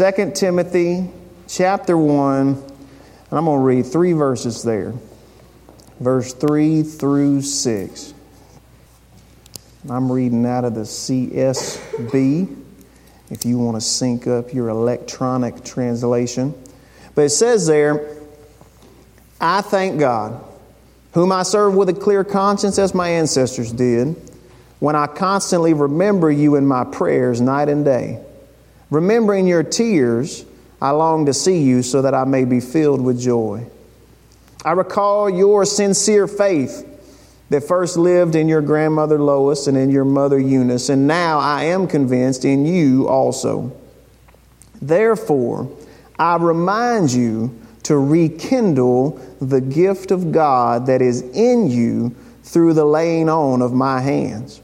2 Timothy chapter 1, and I'm going to read three verses there. Verse 3 through 6. I'm reading out of the CSB if you want to sync up your electronic translation. But it says there, I thank God, whom I serve with a clear conscience as my ancestors did, when I constantly remember you in my prayers night and day. Remembering your tears, I long to see you so that I may be filled with joy. I recall your sincere faith that first lived in your grandmother Lois and in your mother Eunice, and now I am convinced in you also. Therefore, I remind you to rekindle the gift of God that is in you through the laying on of my hands.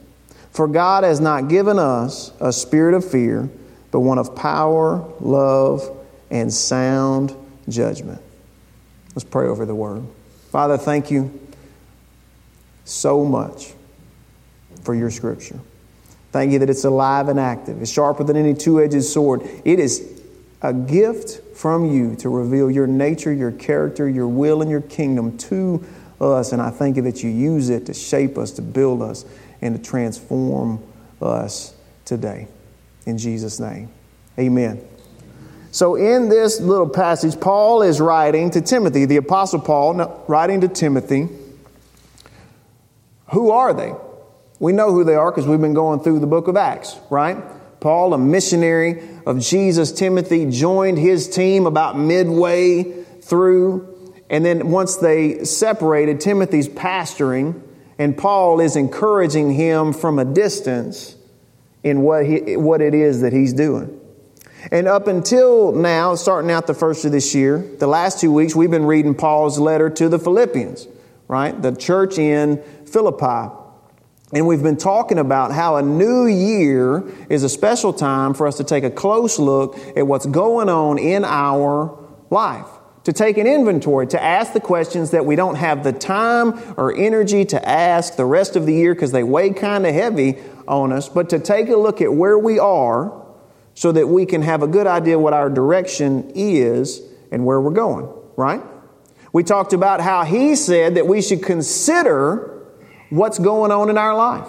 For God has not given us a spirit of fear, but one of power, love, and sound judgment. Let's pray over the word. Father, thank you so much for your scripture. Thank you that it's alive and active. It's sharper than any two edged sword. It is a gift from you to reveal your nature, your character, your will, and your kingdom to us. And I thank you that you use it to shape us, to build us, and to transform us today. In Jesus' name, amen. So, in this little passage, Paul is writing to Timothy, the Apostle Paul, writing to Timothy. Who are they? We know who they are because we've been going through the book of Acts, right? Paul, a missionary of Jesus, Timothy joined his team about midway through. And then once they separated, Timothy's pastoring, and Paul is encouraging him from a distance in what, he, what it is that he's doing. And up until now, starting out the first of this year, the last two weeks, we've been reading Paul's letter to the Philippians, right? The church in Philippi. And we've been talking about how a new year is a special time for us to take a close look at what's going on in our life. To take an inventory, to ask the questions that we don't have the time or energy to ask the rest of the year because they weigh kind of heavy on us, but to take a look at where we are so that we can have a good idea what our direction is and where we're going, right? We talked about how he said that we should consider what's going on in our life.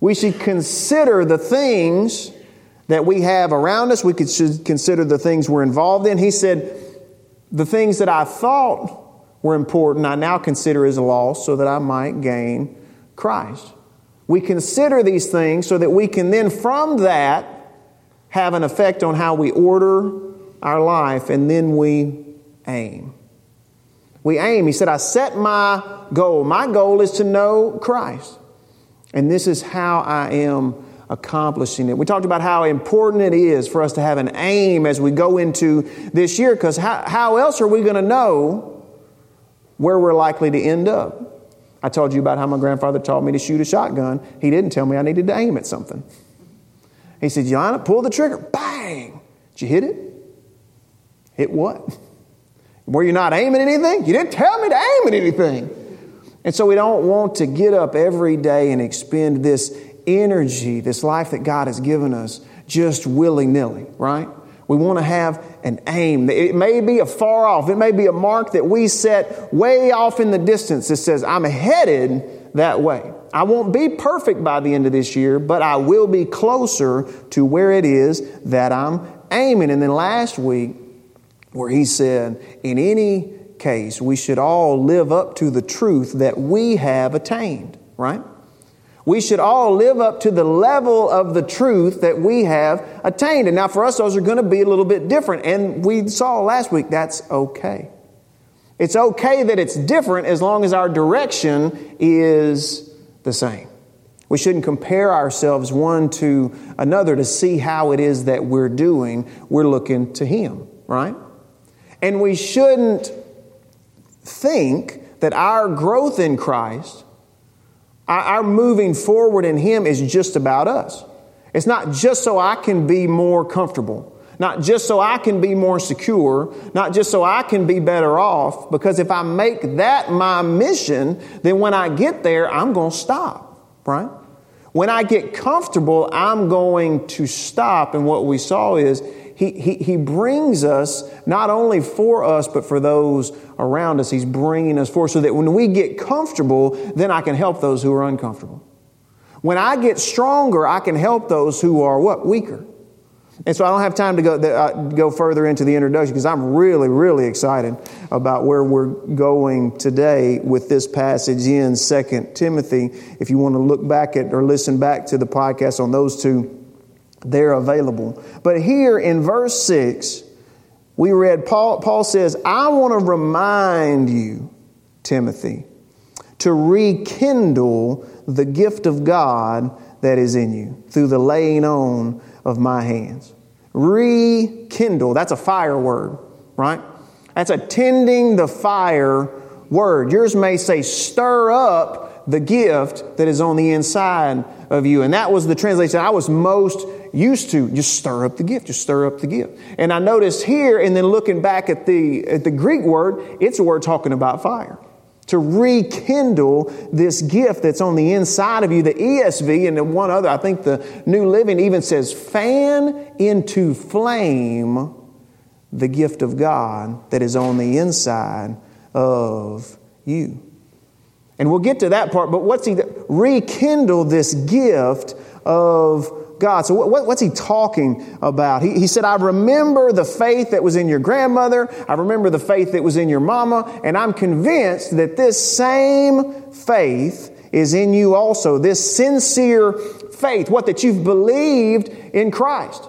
We should consider the things that we have around us. We should consider the things we're involved in. He said, The things that I thought were important, I now consider as a loss so that I might gain Christ. We consider these things so that we can then, from that, have an effect on how we order our life, and then we aim. We aim. He said, I set my goal. My goal is to know Christ. And this is how I am accomplishing it. We talked about how important it is for us to have an aim as we go into this year, because how, how else are we going to know where we're likely to end up? I told you about how my grandfather taught me to shoot a shotgun. He didn't tell me I needed to aim at something. He said, Yana, pull the trigger. Bang! Did you hit it? Hit what? Were you not aiming at anything? You didn't tell me to aim at anything. And so we don't want to get up every day and expend this energy, this life that God has given us, just willy nilly, right? We want to have an aim. It may be a far off, it may be a mark that we set way off in the distance that says, I'm headed that way. I won't be perfect by the end of this year, but I will be closer to where it is that I'm aiming. And then last week, where he said, In any case, we should all live up to the truth that we have attained, right? We should all live up to the level of the truth that we have attained. And now, for us, those are going to be a little bit different. And we saw last week that's okay. It's okay that it's different as long as our direction is the same. We shouldn't compare ourselves one to another to see how it is that we're doing. We're looking to Him, right? And we shouldn't think that our growth in Christ, our moving forward in Him is just about us. It's not just so I can be more comfortable, not just so I can be more secure, not just so I can be better off, because if I make that my mission, then when I get there, I'm going to stop, right? When I get comfortable, I'm going to stop. And what we saw is he, he, he brings us not only for us, but for those around us. He's bringing us for so that when we get comfortable, then I can help those who are uncomfortable. When I get stronger, I can help those who are what? Weaker. And so I don't have time to go, uh, go further into the introduction because I'm really, really excited about where we're going today with this passage in 2 Timothy. If you want to look back at or listen back to the podcast on those two, they're available. But here in verse 6, we read Paul, Paul says, I want to remind you, Timothy, to rekindle the gift of God that is in you through the laying on of my hands. Rekindle, that's a fire word, right? That's a tending the fire word. Yours may say, stir up the gift that is on the inside of you. And that was the translation I was most used to. Just stir up the gift, just stir up the gift. And I noticed here, and then looking back at the, at the Greek word, it's a word talking about fire to rekindle this gift that's on the inside of you. The ESV and the one other, I think the New Living even says, fan into flame the gift of God that is on the inside of you. And we'll get to that part, but what's he rekindle this gift of God. So, what, what's he talking about? He, he said, I remember the faith that was in your grandmother. I remember the faith that was in your mama. And I'm convinced that this same faith is in you also. This sincere faith, what that you've believed in Christ.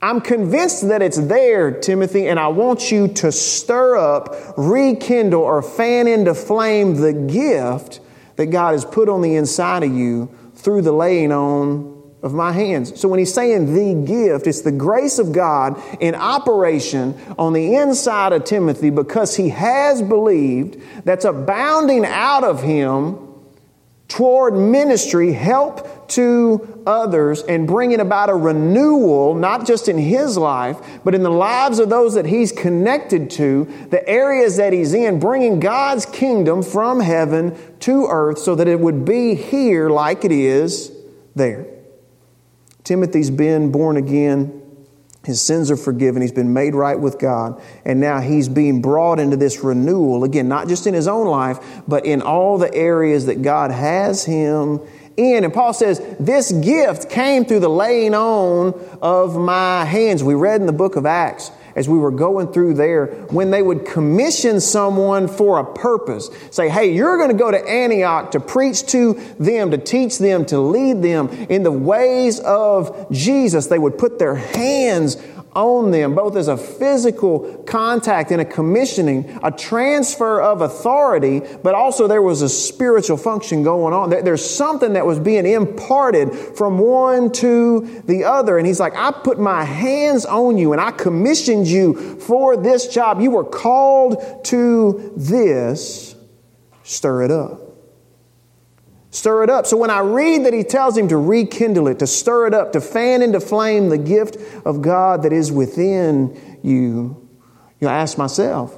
I'm convinced that it's there, Timothy, and I want you to stir up, rekindle, or fan into flame the gift that God has put on the inside of you through the laying on of my hands. So when he's saying the gift, it's the grace of God in operation on the inside of Timothy because he has believed that's abounding out of him toward ministry, help to others, and bringing about a renewal, not just in his life, but in the lives of those that he's connected to, the areas that he's in, bringing God's kingdom from heaven to earth so that it would be here like it is there. Timothy's been born again. His sins are forgiven. He's been made right with God. And now he's being brought into this renewal, again, not just in his own life, but in all the areas that God has him in. And Paul says, This gift came through the laying on of my hands. We read in the book of Acts as we were going through there, when they would commission someone for a purpose, say, hey, you're going to go to Antioch to preach to them, to teach them, to lead them in the ways of Jesus, they would put their hands on them, both as a physical contact and a commissioning, a transfer of authority, but also there was a spiritual function going on. There's something that was being imparted from one to the other. And he's like, I put my hands on you and I commissioned you for this job. You were called to this. Stir it up. Stir it up. So when I read that he tells him to rekindle it, to stir it up, to fan into flame the gift of God that is within you, you know, I ask myself,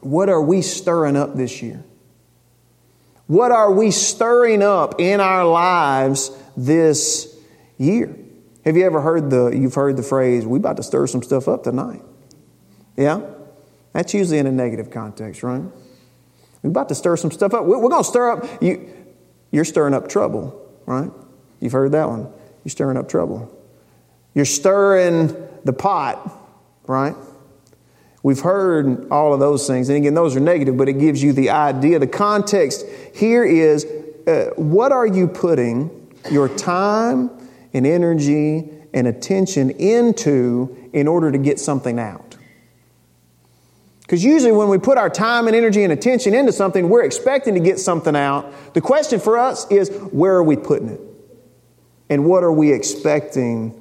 what are we stirring up this year? What are we stirring up in our lives this year? Have you ever heard the you've heard the phrase, we about to stir some stuff up tonight? Yeah? That's usually in a negative context, right? We're about to stir some stuff up. We're going to stir up you you're stirring up trouble, right? You've heard that one. You're stirring up trouble. You're stirring the pot, right? We've heard all of those things. And again, those are negative, but it gives you the idea. The context here is uh, what are you putting your time and energy and attention into in order to get something out? Because usually when we put our time and energy and attention into something, we're expecting to get something out. The question for us is where are we putting it? And what are we expecting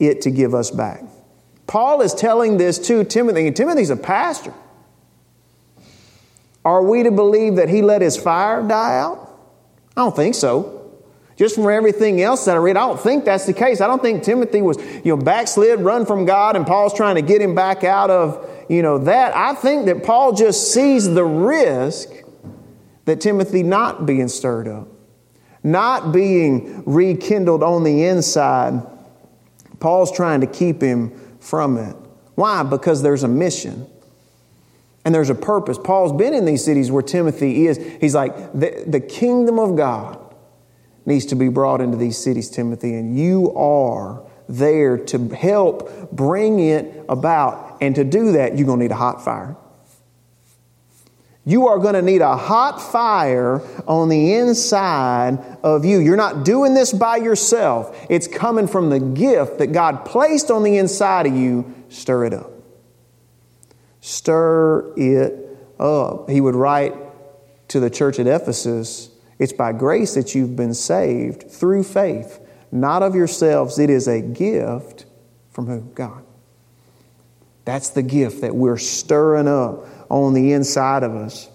it to give us back? Paul is telling this to Timothy, and Timothy's a pastor. Are we to believe that he let his fire die out? I don't think so. Just from everything else that I read, I don't think that's the case. I don't think Timothy was, you know, backslid, run from God, and Paul's trying to get him back out of you know, that, I think that Paul just sees the risk that Timothy not being stirred up, not being rekindled on the inside. Paul's trying to keep him from it. Why? Because there's a mission and there's a purpose. Paul's been in these cities where Timothy is. He's like, the, the kingdom of God needs to be brought into these cities, Timothy, and you are there to help bring it about. And to do that, you're going to need a hot fire. You are going to need a hot fire on the inside of you. You're not doing this by yourself. It's coming from the gift that God placed on the inside of you. Stir it up. Stir it up. He would write to the church at Ephesus it's by grace that you've been saved through faith, not of yourselves. It is a gift from who? God. That's the gift that we're stirring up on the inside of us.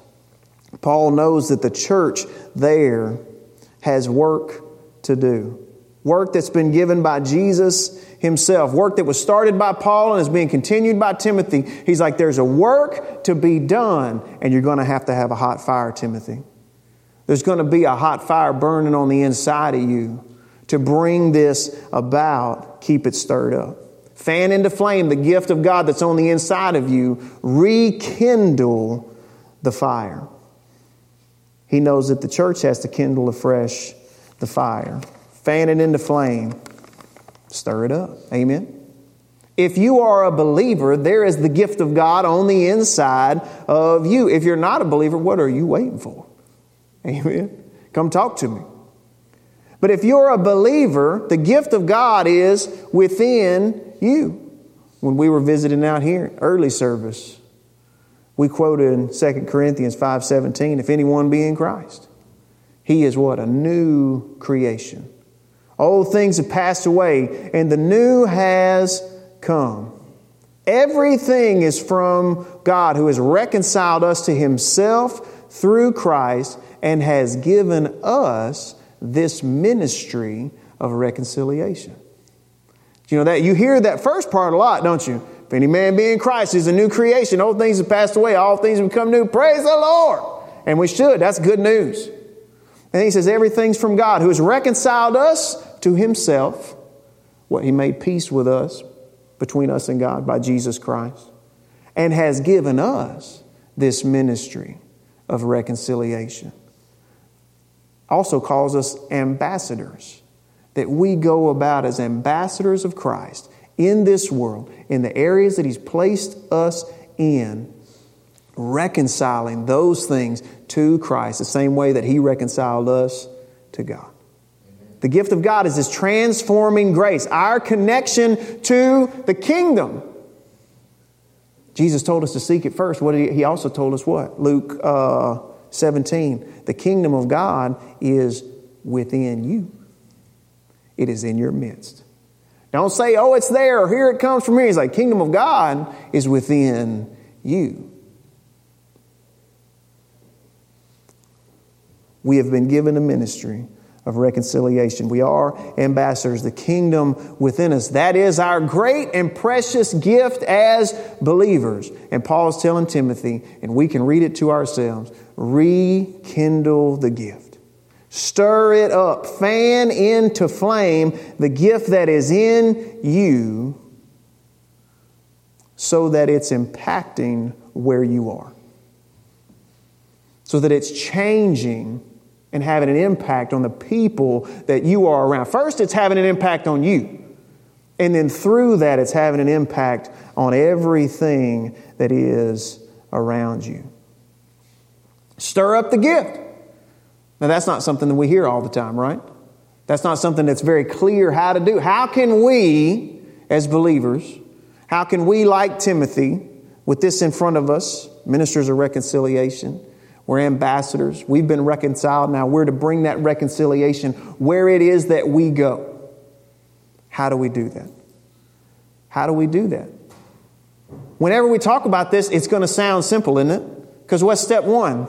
Paul knows that the church there has work to do. Work that's been given by Jesus himself. Work that was started by Paul and is being continued by Timothy. He's like, there's a work to be done, and you're going to have to have a hot fire, Timothy. There's going to be a hot fire burning on the inside of you to bring this about. Keep it stirred up. Fan into flame the gift of God that's on the inside of you. Rekindle the fire. He knows that the church has to kindle afresh the fire. Fan it into flame. Stir it up. Amen. If you are a believer, there is the gift of God on the inside of you. If you're not a believer, what are you waiting for? Amen. Come talk to me. But if you're a believer, the gift of God is within you. When we were visiting out here, early service, we quoted in 2 Corinthians 5:17, if anyone be in Christ, he is what? A new creation. Old things have passed away, and the new has come. Everything is from God who has reconciled us to himself through Christ and has given us this ministry of reconciliation. You know that you hear that first part a lot, don't you? If any man be in Christ, he's a new creation. Old things have passed away, all things have become new. Praise the Lord. And we should. That's good news. And he says, everything's from God, who has reconciled us to himself. What he made peace with us, between us and God, by Jesus Christ, and has given us this ministry of reconciliation also calls us ambassadors, that we go about as ambassadors of Christ in this world, in the areas that He's placed us in, reconciling those things to Christ, the same way that He reconciled us to God. The gift of God is this transforming grace, our connection to the kingdom. Jesus told us to seek it first. What he, he also told us what? Luke uh, 17. The kingdom of God is within you, it is in your midst. Don't say, oh, it's there, or here it comes from me. It's like, kingdom of God is within you. We have been given a ministry of reconciliation. We are ambassadors, the kingdom within us. That is our great and precious gift as believers. And Paul is telling Timothy, and we can read it to ourselves rekindle the gift. Stir it up, fan into flame the gift that is in you so that it's impacting where you are. So that it's changing and having an impact on the people that you are around. First, it's having an impact on you. And then through that, it's having an impact on everything that is around you. Stir up the gift. Now, that's not something that we hear all the time, right? That's not something that's very clear how to do. How can we, as believers, how can we, like Timothy, with this in front of us, ministers of reconciliation, we're ambassadors, we've been reconciled, now we're to bring that reconciliation where it is that we go. How do we do that? How do we do that? Whenever we talk about this, it's going to sound simple, isn't it? Because what's step one?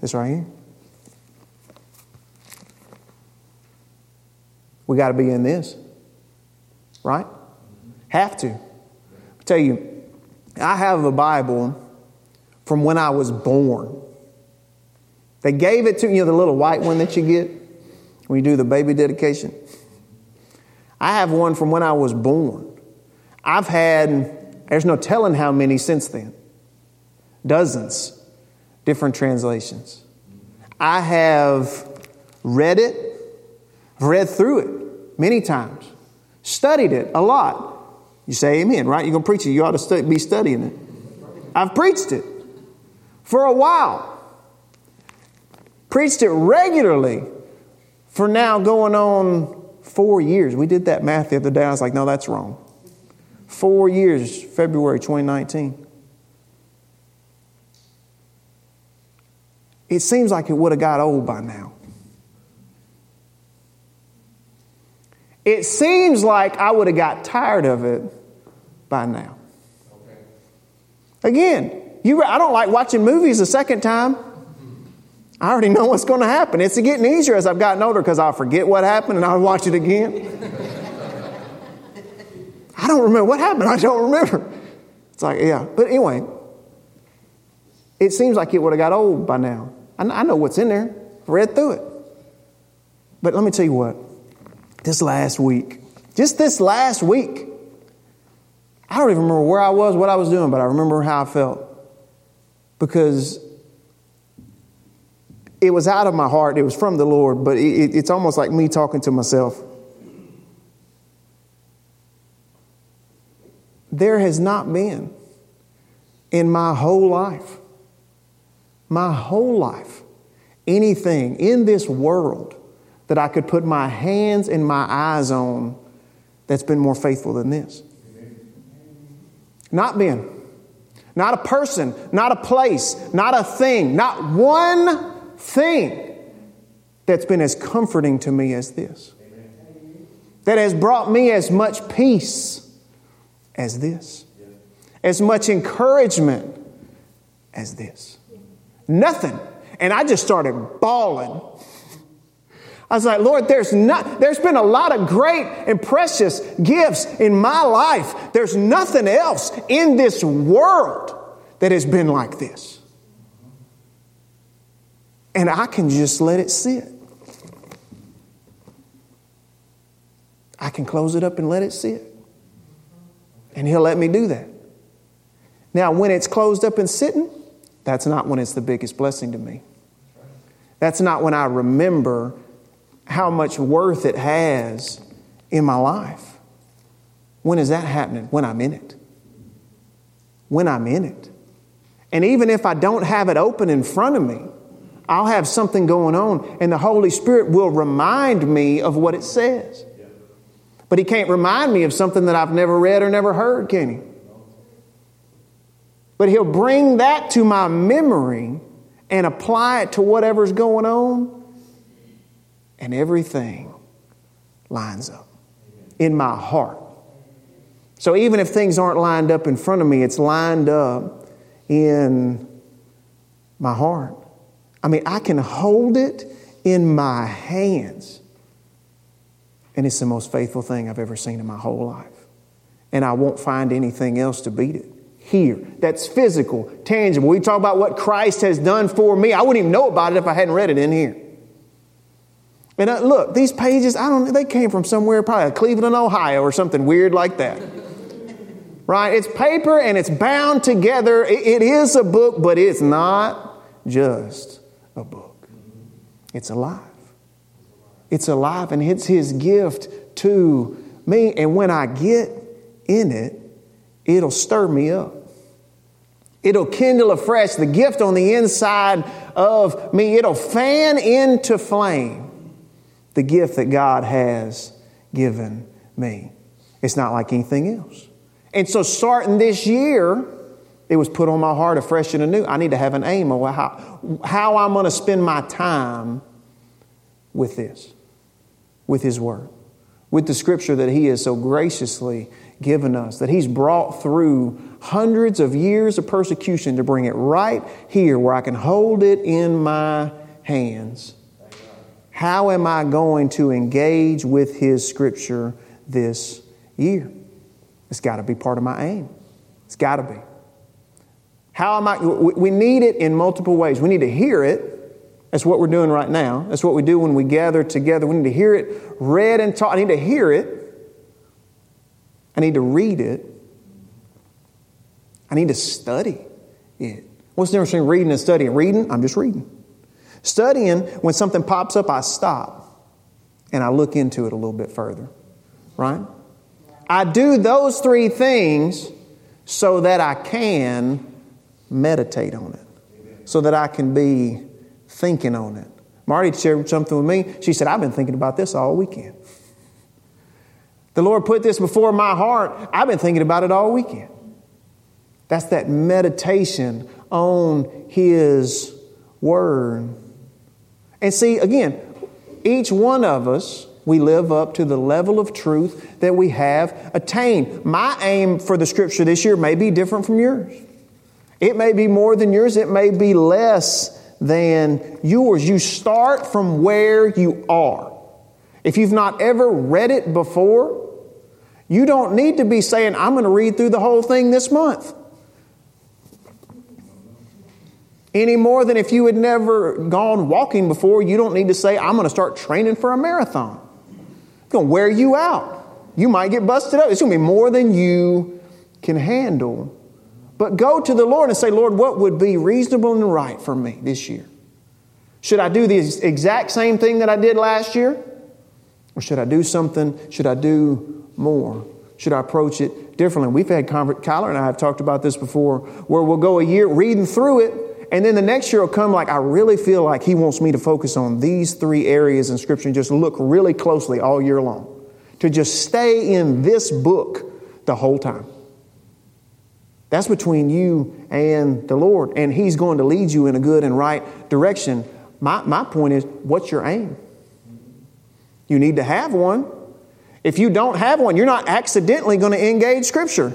This right here. We got to be in this, right? Have to. I tell you, I have a Bible from when I was born. They gave it to you, know, the little white one that you get when you do the baby dedication. I have one from when I was born. I've had, there's no telling how many since then. Dozens, different translations. I have read it, read through it many times, studied it a lot. You say amen, right? You're going to preach it. You ought to be studying it. I've preached it for a while. Preached it regularly for now going on four years. We did that math the other day. I was like, no, that's wrong. Four years, February 2019. It seems like it would have got old by now. It seems like I would have got tired of it by now. Again, you, I don't like watching movies a second time. I already know what's going to happen. It's getting easier as I've gotten older because I'll forget what happened and I'll watch it again. I don't remember what happened. I don't remember. It's like, yeah. But anyway, it seems like it would have got old by now. I know what's in there. Read through it. But let me tell you what. This last week, just this last week, I don't even remember where I was, what I was doing, but I remember how I felt. Because it was out of my heart, it was from the Lord, but it, it's almost like me talking to myself. There has not been in my whole life, my whole life, anything in this world that I could put my hands and my eyes on that's been more faithful than this. Not been. Not a person, not a place, not a thing, not one thing that's been as comforting to me as this. That has brought me as much peace as this, as much encouragement as this. Nothing. And I just started bawling. I was like, Lord, there's not, there's been a lot of great and precious gifts in my life. There's nothing else in this world that has been like this. And I can just let it sit. I can close it up and let it sit. And He'll let me do that. Now, when it's closed up and sitting, that's not when it's the biggest blessing to me. That's not when I remember how much worth it has in my life. When is that happening? When I'm in it. When I'm in it. And even if I don't have it open in front of me, I'll have something going on, and the Holy Spirit will remind me of what it says. But He can't remind me of something that I've never read or never heard, can He? But He'll bring that to my memory and apply it to whatever's going on, and everything lines up in my heart. So even if things aren't lined up in front of me, it's lined up in my heart. I mean, I can hold it in my hands and it's the most faithful thing I've ever seen in my whole life. And I won't find anything else to beat it. Here, that's physical, tangible. We talk about what Christ has done for me. I wouldn't even know about it if I hadn't read it in here. And uh, look, these pages, I don't they came from somewhere, probably Cleveland, Ohio, or something weird like that. right? It's paper and it's bound together. it, it is a book, but it's not just a book, it's alive. It's alive and it's His gift to me. And when I get in it, it'll stir me up. It'll kindle afresh the gift on the inside of me. It'll fan into flame the gift that God has given me. It's not like anything else. And so, starting this year, it was put on my heart afresh and anew. I need to have an aim of how, how I'm going to spend my time with this with His Word, with the Scripture that He has so graciously given us, that He's brought through hundreds of years of persecution to bring it right here where I can hold it in my hands. How am I going to engage with His Scripture this year? It's got to be part of my aim. It's got to be. How am I? We need it in multiple ways. We need to hear it that's what we're doing right now. That's what we do when we gather together. We need to hear it read and taught. I need to hear it. I need to read it. I need to study it. What's the difference between reading and studying? Reading, I'm just reading. Studying, when something pops up, I stop and I look into it a little bit further, right? I do those three things so that I can meditate on it, so that I can be thinking on it. Marty shared something with me. She said, I've been thinking about this all weekend. The Lord put this before my heart. I've been thinking about it all weekend. That's that meditation on His Word. And see, again, each one of us, we live up to the level of truth that we have attained. My aim for the scripture this year may be different from yours. It may be more than yours, it may be less than yours. You start from where you are. If you've not ever read it before, you don't need to be saying, I'm going to read through the whole thing this month. Any more than if you had never gone walking before, you don't need to say, I'm going to start training for a marathon. It's going to wear you out. You might get busted up. It's going to be more than you can handle. But go to the Lord and say, Lord, what would be reasonable and right for me this year? Should I do the exact same thing that I did last year? Or should I do something? Should I do more? Should I approach it differently? We've had, Kyler and I have talked about this before, where we'll go a year reading through it and then the next year will come like, I really feel like He wants me to focus on these three areas in Scripture and just look really closely all year long. To just stay in this book the whole time. That's between you and the Lord, and He's going to lead you in a good and right direction. My, my point is, what's your aim? You need to have one. If you don't have one, you're not accidentally going to engage Scripture.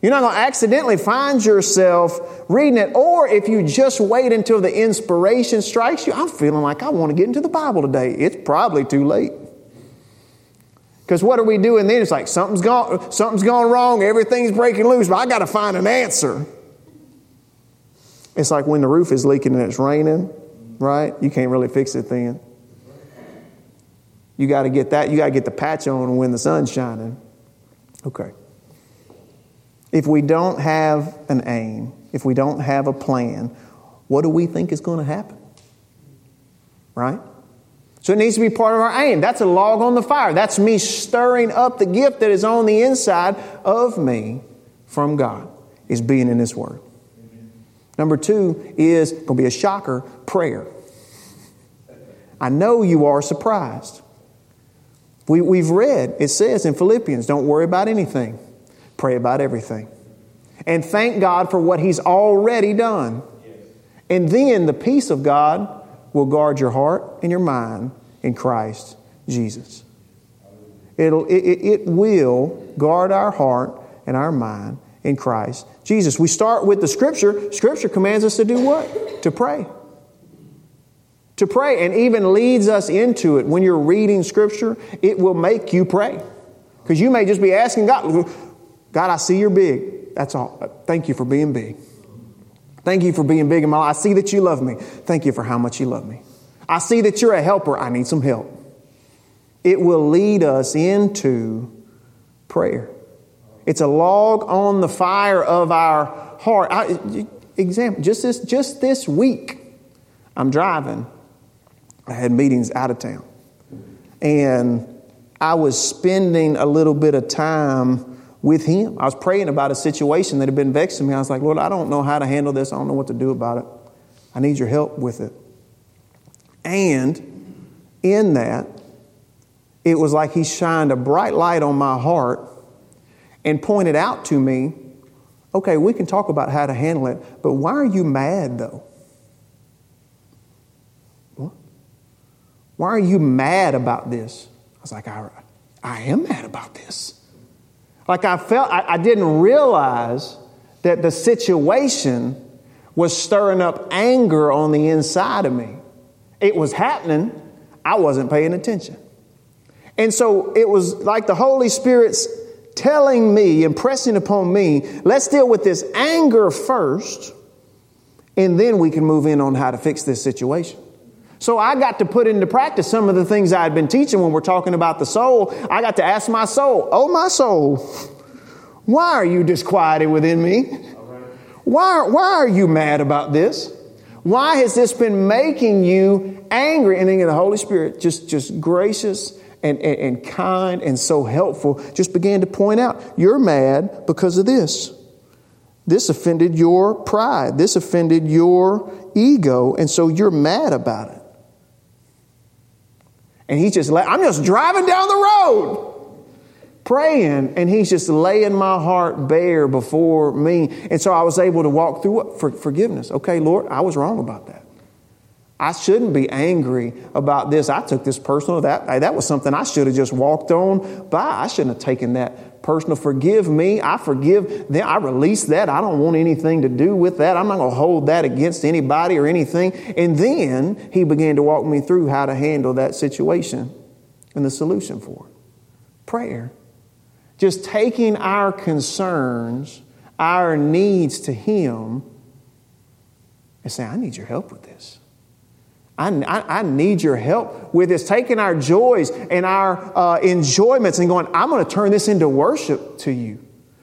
You're not going to accidentally find yourself reading it. Or if you just wait until the inspiration strikes you, I'm feeling like I want to get into the Bible today. It's probably too late. Because what are we doing then? It's like something's gone, something's gone wrong, everything's breaking loose, but I got to find an answer. It's like when the roof is leaking and it's raining, right? You can't really fix it then. You got to get that, you got to get the patch on when the sun's shining. Okay. If we don't have an aim, if we don't have a plan, what do we think is going to happen? Right? So it needs to be part of our aim. That's a log on the fire. That's me stirring up the gift that is on the inside of me from God, is being in His Word. Number two is going to be a shocker prayer. I know you are surprised. We, we've read, it says in Philippians, don't worry about anything. Pray about everything. And thank God for what He's already done. And then the peace of God will guard your heart and your mind in Christ Jesus. It'll, it, it will guard our heart and our mind in Christ Jesus. We start with the Scripture. Scripture commands us to do what? To pray. To pray, and even leads us into it. When you're reading Scripture, it will make you pray. Because you may just be asking God, God, I see you're big. That's all. Thank you for being big. Thank you for being big in my life. I see that you love me. Thank you for how much you love me. I see that you're a helper. I need some help. It will lead us into prayer. It's a log on the fire of our heart. I, example, just this, just this week, I'm driving. I had meetings out of town. And I was spending a little bit of time with Him. I was praying about a situation that had been vexing me. I was like, Lord, I don't know how to handle this. I don't know what to do about it. I need your help with it. And in that, it was like He shined a bright light on my heart and pointed out to me, okay, we can talk about how to handle it, but why are you mad though? What? Why are you mad about this? I was like, I, I am mad about this. Like I felt, I, I didn't realize that the situation was stirring up anger on the inside of me. It was happening, I wasn't paying attention. And so it was like the Holy Spirit's telling me, impressing upon me, let's deal with this anger first, and then we can move in on how to fix this situation. So I got to put into practice some of the things I had been teaching when we're talking about the soul. I got to ask my soul, Oh, my soul, why are you disquieted within me? Why, why are you mad about this? Why has this been making you angry? And then the Holy Spirit, just, just gracious and, and, and kind and so helpful, just began to point out, you're mad because of this. This offended your pride. This offended your ego. And so you're mad about it. And he's just I'm just driving down the road praying and he's just laying my heart bare before me. And so i was able to walk through for forgiveness. Okay lord i was wrong about that. I shouldn't be angry about this. I took this personal. That that was something i should have just walked on by. I shouldn't have taken that personal forgive me i forgive them i release that. I don't want anything to do with that. I'm not going to hold that against anybody or anything. And then he began to walk me through how to handle that situation and the solution for it. Prayer. Just taking our concerns, our needs to Him and saying, I need your help with this. I, I, I, need your help with this. Taking our joys and our uh, enjoyments and going, I'm going to turn this into worship to you.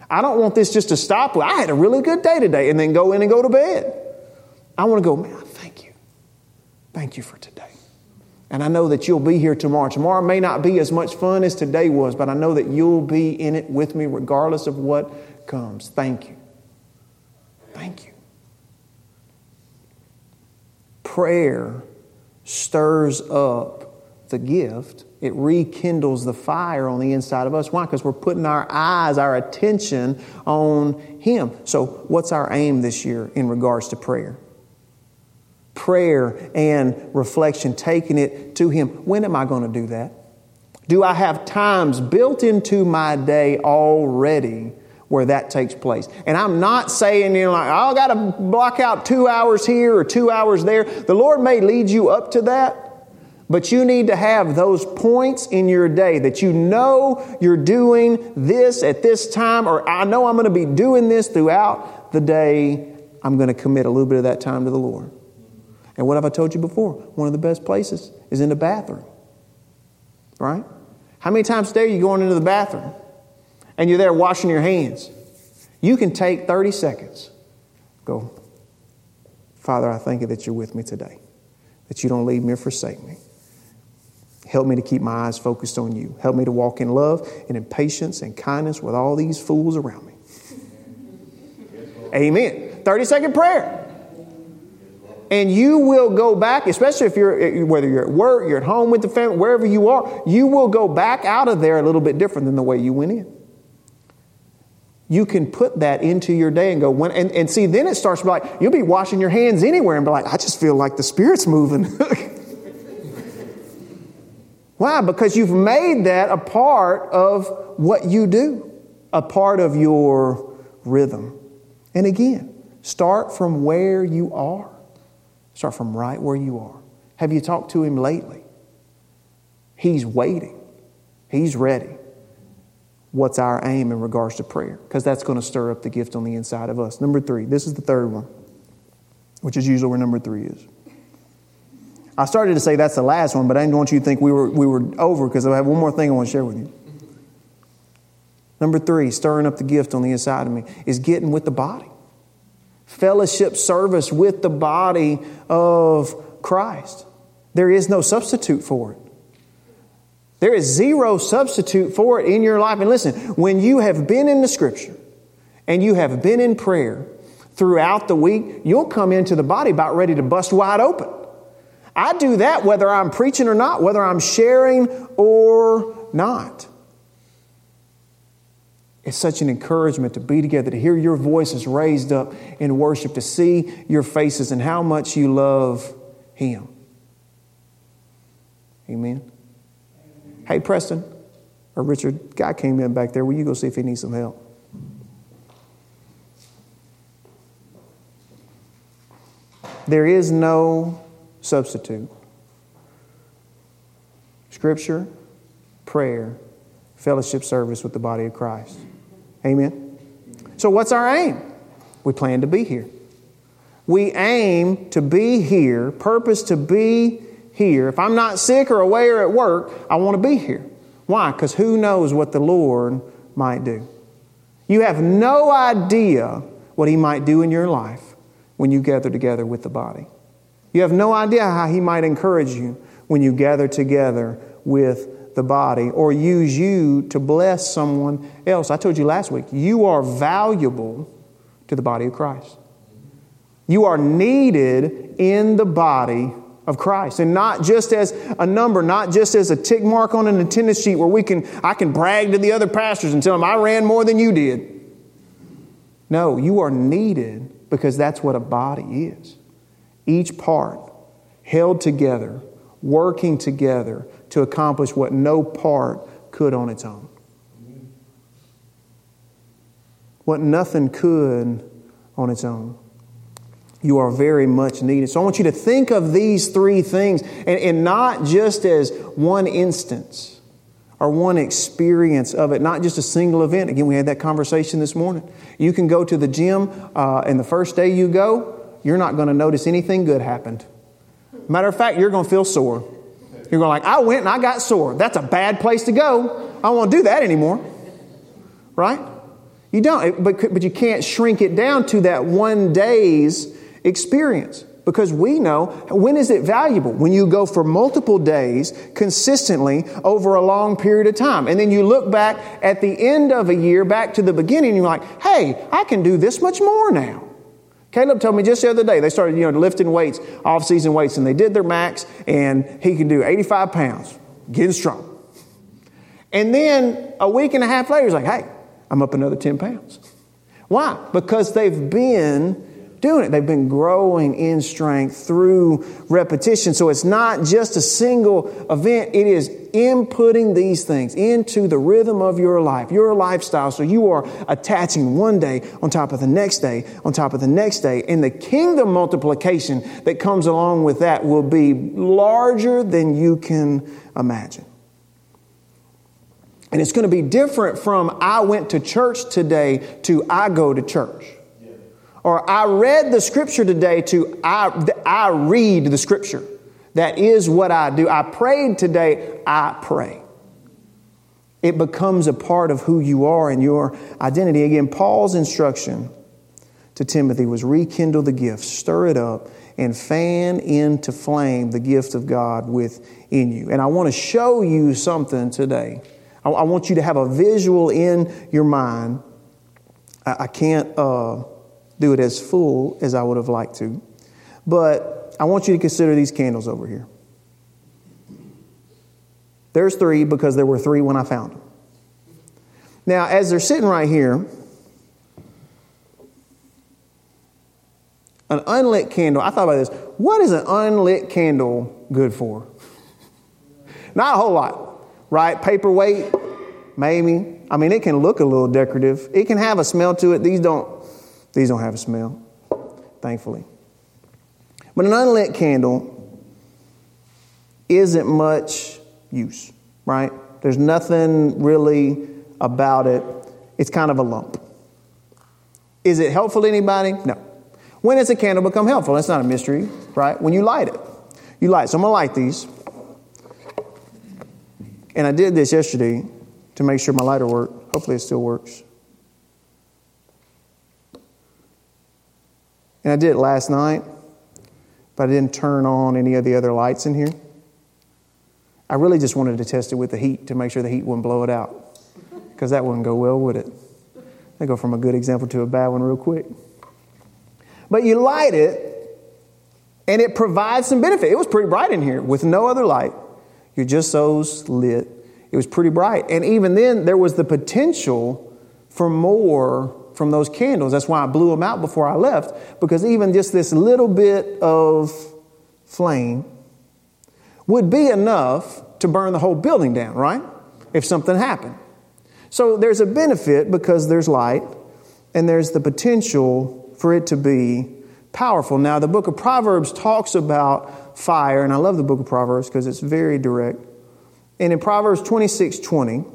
I don't want this just to stop. I had a really good day today and then go in and go to bed. I want to go, man, thank you. Thank you for today. And I know that you'll be here tomorrow. Tomorrow may not be as much fun as today was, but I know that you'll be in it with me regardless of what comes. Thank you. Thank you. Prayer stirs up the gift, it rekindles the fire on the inside of us. Why? Because we're putting our eyes, our attention on Him. So, what's our aim this year in regards to prayer? prayer and reflection, taking it to Him. When am I going to do that? Do I have times built into my day already where that takes place? And I'm not saying, you know, like, oh, I got to block out two hours here or two hours there. The Lord may lead you up to that. But you need to have those points in your day that you know you're doing this at this time, or I know I'm going to be doing this throughout the day. I'm going to commit a little bit of that time to the Lord. And what have I told you before? One of the best places is in the bathroom. Right? How many times a day are you going into the bathroom and you're there washing your hands? You can take 30 seconds. Go, Father, I thank you that you're with me today, that you don't leave me or forsake me. Help me to keep my eyes focused on you. Help me to walk in love and in patience and kindness with all these fools around me. Amen. 30 second prayer and you will go back, especially if you're, whether you're at work, you're at home with the family, wherever you are, you will go back out of there a little bit different than the way you went in. You can put that into your day and go, when, and, and see, then it starts to be like, you'll be washing your hands anywhere and be like, I just feel like the Spirit's moving. Why? Because you've made that a part of what you do, a part of your rhythm. And again, start from where you are. Start from right where you are. Have you talked to him lately? He's waiting, he's ready. What's our aim in regards to prayer? Because that's going to stir up the gift on the inside of us. Number three, this is the third one, which is usually where number three is. I started to say that's the last one, but I didn't want you to think we were, we were over because I have one more thing I want to share with you. Number three, stirring up the gift on the inside of me, is getting with the body fellowship service with the body of Christ. There is no substitute for it. There is zero substitute for it in your life. And listen, when you have been in the scripture and you have been in prayer throughout the week, you'll come into the body about ready to bust wide open. I do that whether I'm preaching or not, whether I'm sharing or not. It's such an encouragement to be together, to hear your voices raised up in worship, to see your faces and how much you love Him. Amen. Hey, Preston or Richard, guy came in back there. Will you go see if he needs some help? There is no substitute. Scripture, prayer, fellowship service with the body of Christ. Amen. So, what's our aim? We plan to be here. We aim to be here, purpose to be here. If I'm not sick or away or at work, I want to be here. Why? Because who knows what the Lord might do. You have no idea what He might do in your life when you gather together with the body. You have no idea how He might encourage you when you gather together with the body or use you to bless someone else. I told you last week, you are valuable to the body of Christ. You are needed in the body of Christ. And not just as a number, not just as a tick mark on an attendance sheet where we can, I can brag to the other pastors and tell them I ran more than you did. No, you are needed because that's what a body is. Each part held together, working together to accomplish what no part could on its own. What nothing could on its own you are very much needed. So I want you to think of these three things and, and, not just as one instance or one experience of it, not just a single event. Again, we had that conversation this morning. You can go to the gym, uh, and the first day you go, you're not going to notice anything good happened. Matter of fact, you're going to feel sore. You're going like, I went and I got sore. That's a bad place to go. I to do that anymore. Right? You don't, but, but you can't shrink it down to that one day's experience. Because we know when is it valuable? When you go for multiple days consistently over a long period of time. And then you look back at the end of a year, back to the beginning, you're like, hey, I can do this much more now. Caleb told me just the other day, they started, you know, lifting weights, off season weights, and they did their max, and he can do 85 pounds, getting strong. And then a week and a half later, he's like, hey, I'm up another 10 pounds. Why? Because they've been doing it. They've been growing in strength through repetition. So it's not just a single event, it is inputting these things into the rhythm of your life, your lifestyle. So you are attaching one day on top of the next day, on top of the next day. And the kingdom multiplication that comes along with that will be larger than you can imagine. And it's going to be different from I went to church today to I go to church. Or I read the scripture today to I, I read the scripture. That is what I do. I prayed today, I pray. It becomes a part of who you are and your identity. Again, Paul's instruction to Timothy was rekindle the gift, stir it up, and fan into flame the gift of God within you. And I want to show you something today. I, want you to have a visual in your mind. I, I can't. Uh, do it as full as I would have liked to. But I want you to consider these candles over here. There's three because there were three when I found them. Now, as they're sitting right here, an unlit candle, I thought about this. What is an unlit candle good for? Not a whole lot, right? Paperweight, maybe. I mean, it can look a little decorative. It can have a smell to it. These don't these don't have a smell, thankfully. But an unlit candle isn't much use, right? There's nothing really about it. It's kind of a lump. Is it helpful to anybody? No. When does a candle become helpful? That's not a mystery, right? When you light it. You light. So I'm going to light these. And I did this yesterday to make sure my lighter worked. Hopefully it still works. And I did it last night, but I didn't turn on any of the other lights in here. I really just wanted to test it with the heat to make sure the heat wouldn't blow it out, because that wouldn't go well, would it? They go from a good example to a bad one real quick. But you light it, and it provides some benefit. It was pretty bright in here with no other light. You're just so lit. It was pretty bright. And even then, there was the potential for more from those candles. That's why I blew them out before I left, because even just this little bit of flame would be enough to burn the whole building down, right? If something happened. So there's a benefit because there's light, and there's the potential for it to be powerful. Now, the book of Proverbs talks about fire, and I love the book of Proverbs because it's very direct. And in Proverbs 26 20,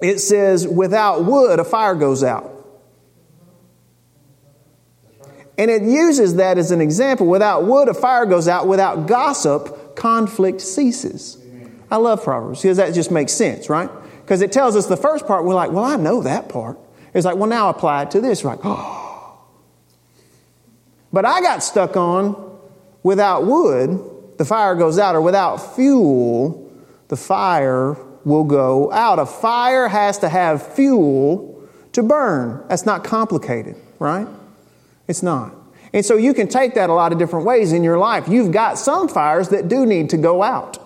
it says, Without wood, a fire goes out. And it uses that as an example. Without wood, a fire goes out. Without gossip, conflict ceases. I love Proverbs because that just makes sense, right? Because it tells us the first part, we're like, well, I know that part. It's like, well, now apply it to this, right? Oh, But I got stuck on without wood, the fire goes out, or without fuel, the fire will go out. A fire has to have fuel to burn. That's not complicated, right? It's not. And so you can take that a lot of different ways in your life. You've got some fires that do need to go out,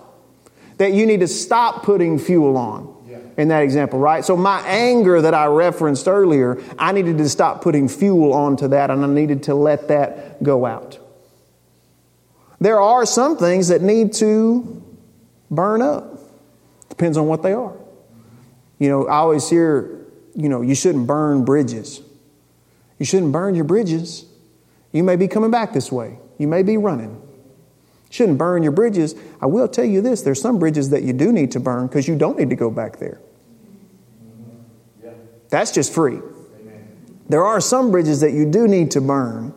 that you need to stop putting fuel on. In that example, right? So, my anger that I referenced earlier, I needed to stop putting fuel onto that and I needed to let that go out. There are some things that need to burn up. Depends on what they are. You know, I always hear, you know, you shouldn't burn bridges. You shouldn't burn your bridges. You may be coming back this way. You may be running. Shouldn't burn your bridges. I will tell you this there's some bridges that you do need to burn because you don't need to go back there. That's just free. There are some bridges that you do need to burn.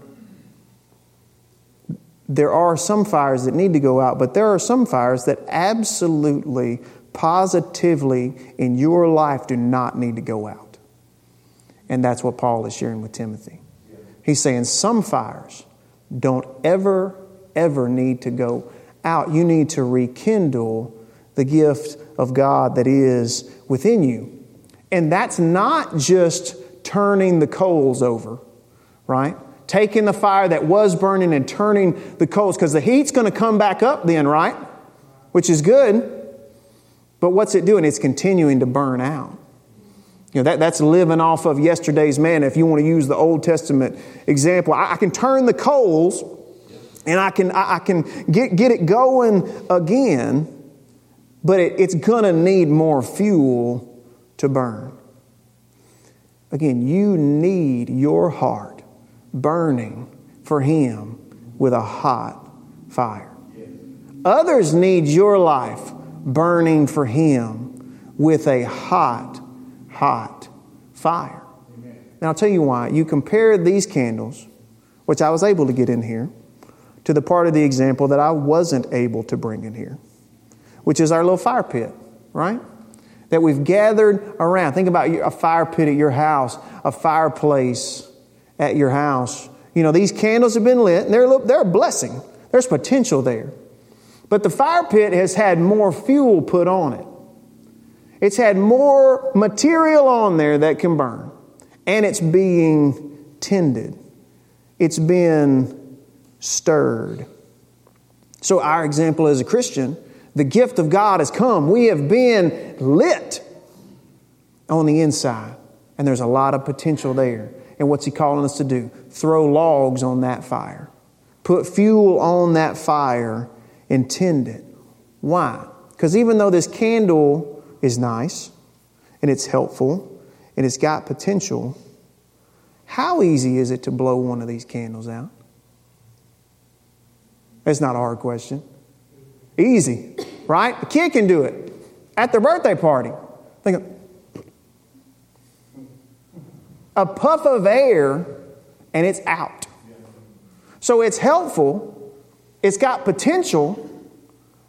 There are some fires that need to go out, but there are some fires that absolutely, positively in your life do not need to go out. And that's what Paul is sharing with Timothy. He's saying some fires don't ever, ever need to go out. You need to rekindle the gift of God that is within you. And that's not just turning the coals over, right? Taking the fire that was burning and turning the coals, because the heat's going to come back up then, right? Which is good. But what's it doing? It's continuing to burn out. You know, that, that's living off of yesterday's manna. If you want to use the Old Testament example, I, I can turn the coals and I can, I, I, can get, get it going again, but it, it's going to need more fuel to burn. Again, you need your heart burning for Him with a hot fire. Others need your life burning for Him with a hot hot fire. Amen. Now, I'll tell you why. You compare these candles, which I was able to get in here, to the part of the example that I wasn't able to bring in here, which is our little fire pit, right? That we've gathered around. Think about a fire pit at your house, a fireplace at your house. You know, these candles have been lit, and they're, they're a blessing. There's potential there. But the fire pit has had more fuel put on it. It's had more material on there that can burn, and it's being tended. It's been stirred. So, our example as a Christian, the gift of God has come. We have been lit on the inside, and there's a lot of potential there. And what's He calling us to do? Throw logs on that fire, put fuel on that fire, and tend it. Why? Because even though this candle is nice and it's helpful and it's got potential, how easy is it to blow one of these candles out? That's not a hard question. Easy, right? A kid can do it at their birthday party. Think of a puff of air and it's out. So it's helpful, it's got potential,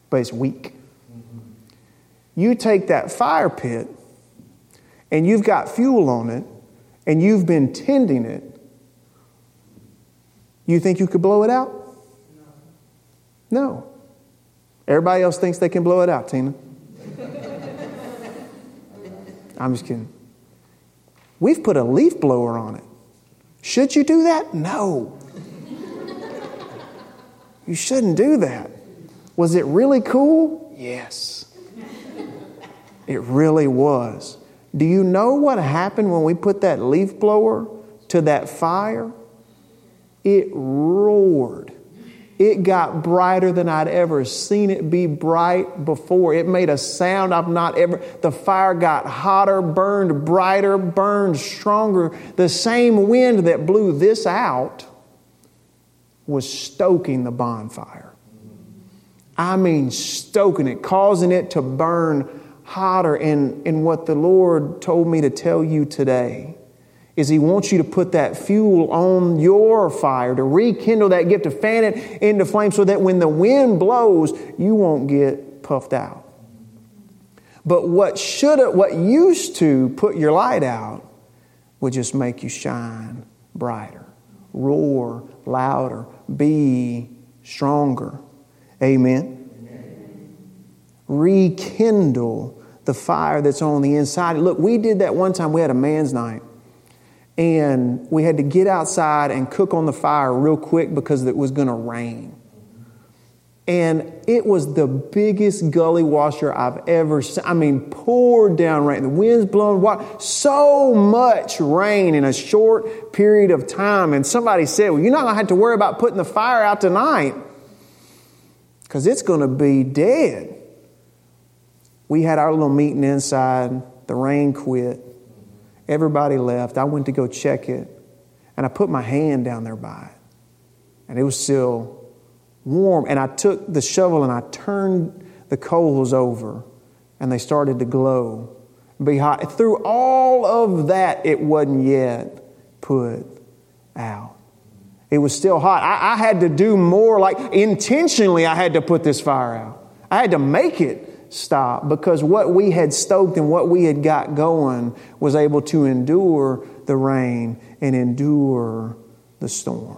but it's weak. You take that fire pit and you've got fuel on it and you've been tending it. You think you could blow it out? No. Everybody else thinks they can blow it out, Tina. I'm just kidding. We've put a leaf blower on it. Should you do that? No. You shouldn't do that. Was it really cool? Yes. It really was. Do you know what happened when we put that leaf blower to that fire? It roared. It got brighter than I'd ever seen it be bright before. It made a sound I've not ever. The fire got hotter, burned brighter, burned stronger. The same wind that blew this out was stoking the bonfire. I mean, stoking it, causing it to burn hotter. in, and what the Lord told me to tell you today is He wants you to put that fuel on your fire, to rekindle that gift, to fan it into flame so that when the wind blows, you won't get puffed out. But what should what used to put your light out would just make you shine brighter, roar louder, be stronger. Amen. Amen. Rekindle the fire that's on the inside. Look, we did that one time. We had a man's night. And we had to get outside and cook on the fire real quick because it was going to rain. And it was the biggest gully washer I've ever seen. I mean, poured down rain. The wind's blowing water. So much rain in a short period of time. And somebody said, Well, you're not going to have to worry about putting the fire out tonight because it's going to be dead. We had our little meeting inside. The rain quit. Everybody left. I went to go check it. And I put my hand down there by it. And it was still warm. And I took the shovel and I turned the coals over, and they started to glow be hot. Through all of that, it wasn't yet put out. It was still hot. I, I had to do more, like intentionally, I had to put this fire out. I had to make it stop because what we had stoked and what we had got going was able to endure the rain and endure the storm.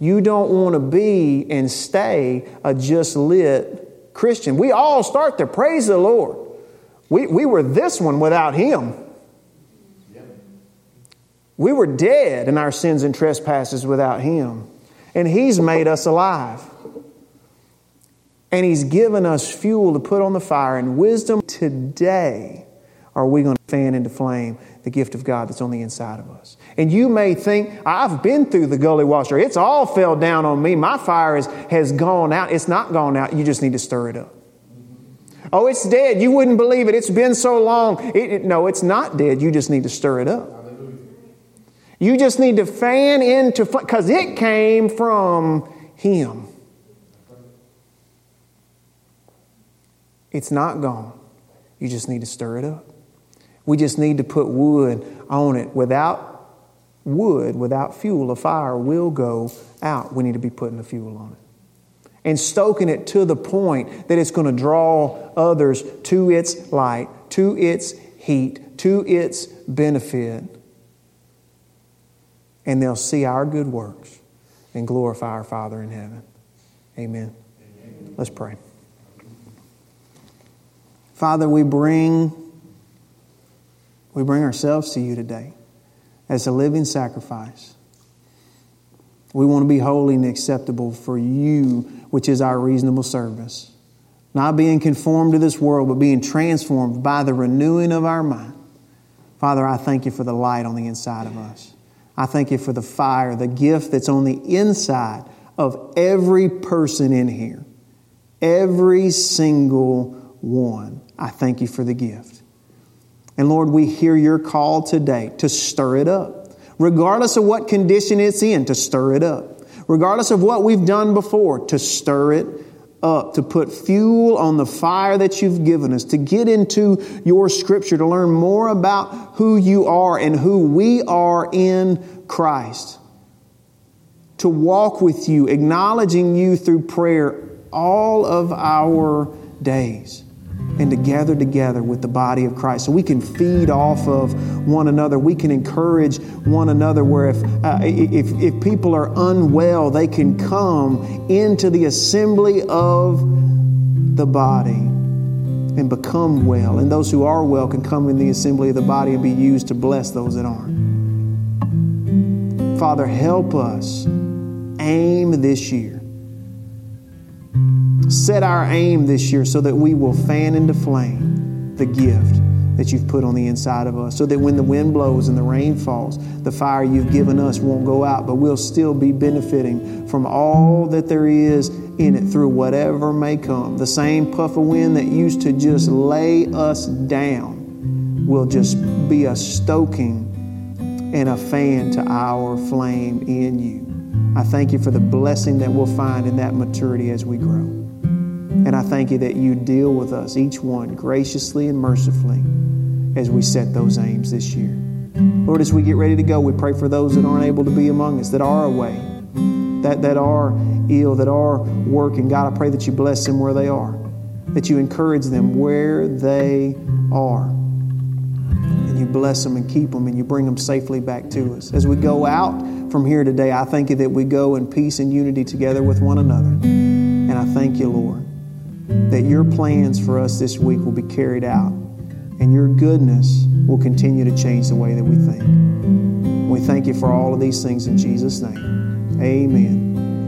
You don't want to be and stay a just lit Christian. We all start there. Praise the Lord. We, we were this one without Him. We were dead in our sins and trespasses without Him. And He's made us alive. And He's given us fuel to put on the fire and wisdom. Today, are we going to fan into flame the gift of God that's on the inside of us? And you may think, I've been through the gully washer. It's all fell down on me. My fire is, has gone out. It's not gone out. You just need to stir it up. Oh, it's dead. You wouldn't believe it. It's been so long. It, it, no, it's not dead. You just need to stir it up. You just need to fan into, because it came from Him. It's not gone. You just need to stir it up. We just need to put wood on it. Without wood without fuel, a fire will go out. We need to be putting the fuel on it. And stoking it to the point that it's going to draw others to its light, to its heat, to its benefit. And they'll see our good works and glorify our Father in heaven. Amen. Amen. Let's pray. Father, we bring we bring ourselves to you today as a living sacrifice. We want to be holy and acceptable for you, which is our reasonable service. Not being conformed to this world, but being transformed by the renewing of our mind. Father, I thank you for the light on the inside of us. I thank you for the fire, the gift that's on the inside of every person in here. Every single one. I thank you for the gift. And Lord, we hear your call today to stir it up, regardless of what condition it's in, to stir it up, regardless of what we've done before, to stir it up, to put fuel on the fire that you've given us, to get into your scripture, to learn more about who you are and who we are in Christ, to walk with you, acknowledging you through prayer all of our days and to gather together with the body of Christ so we can feed off of one another. We can encourage one another where if, uh, if, if people are unwell, they can come into the assembly of the body and become well. And those who are well can come in the assembly of the body and be used to bless those that aren't. Father, help us aim this year set our aim this year so that we will fan into flame the gift that you've put on the inside of us, so that when the wind blows and the rain falls, the fire you've given us won't go out, but we'll still be benefiting from all that there is in it through whatever may come. The same puff of wind that used to just lay us down will just be a stoking and a fan to our flame in you. I thank you for the blessing that we'll find in that maturity as we grow. And I thank you that you deal with us, each one, graciously and mercifully as we set those aims this year. Lord, as we get ready to go, we pray for those that aren't able to be among us, that are away, that, that are ill, that are working. God, I pray that you bless them where they are, that you encourage them where they are. And you bless them and keep them and you bring them safely back to us. As we go out, from here today, I thank you that we go in peace and unity together with one another. And I thank you, Lord, that your plans for us this week will be carried out and your goodness will continue to change the way that we think. We thank you for all of these things in Jesus' name. Amen.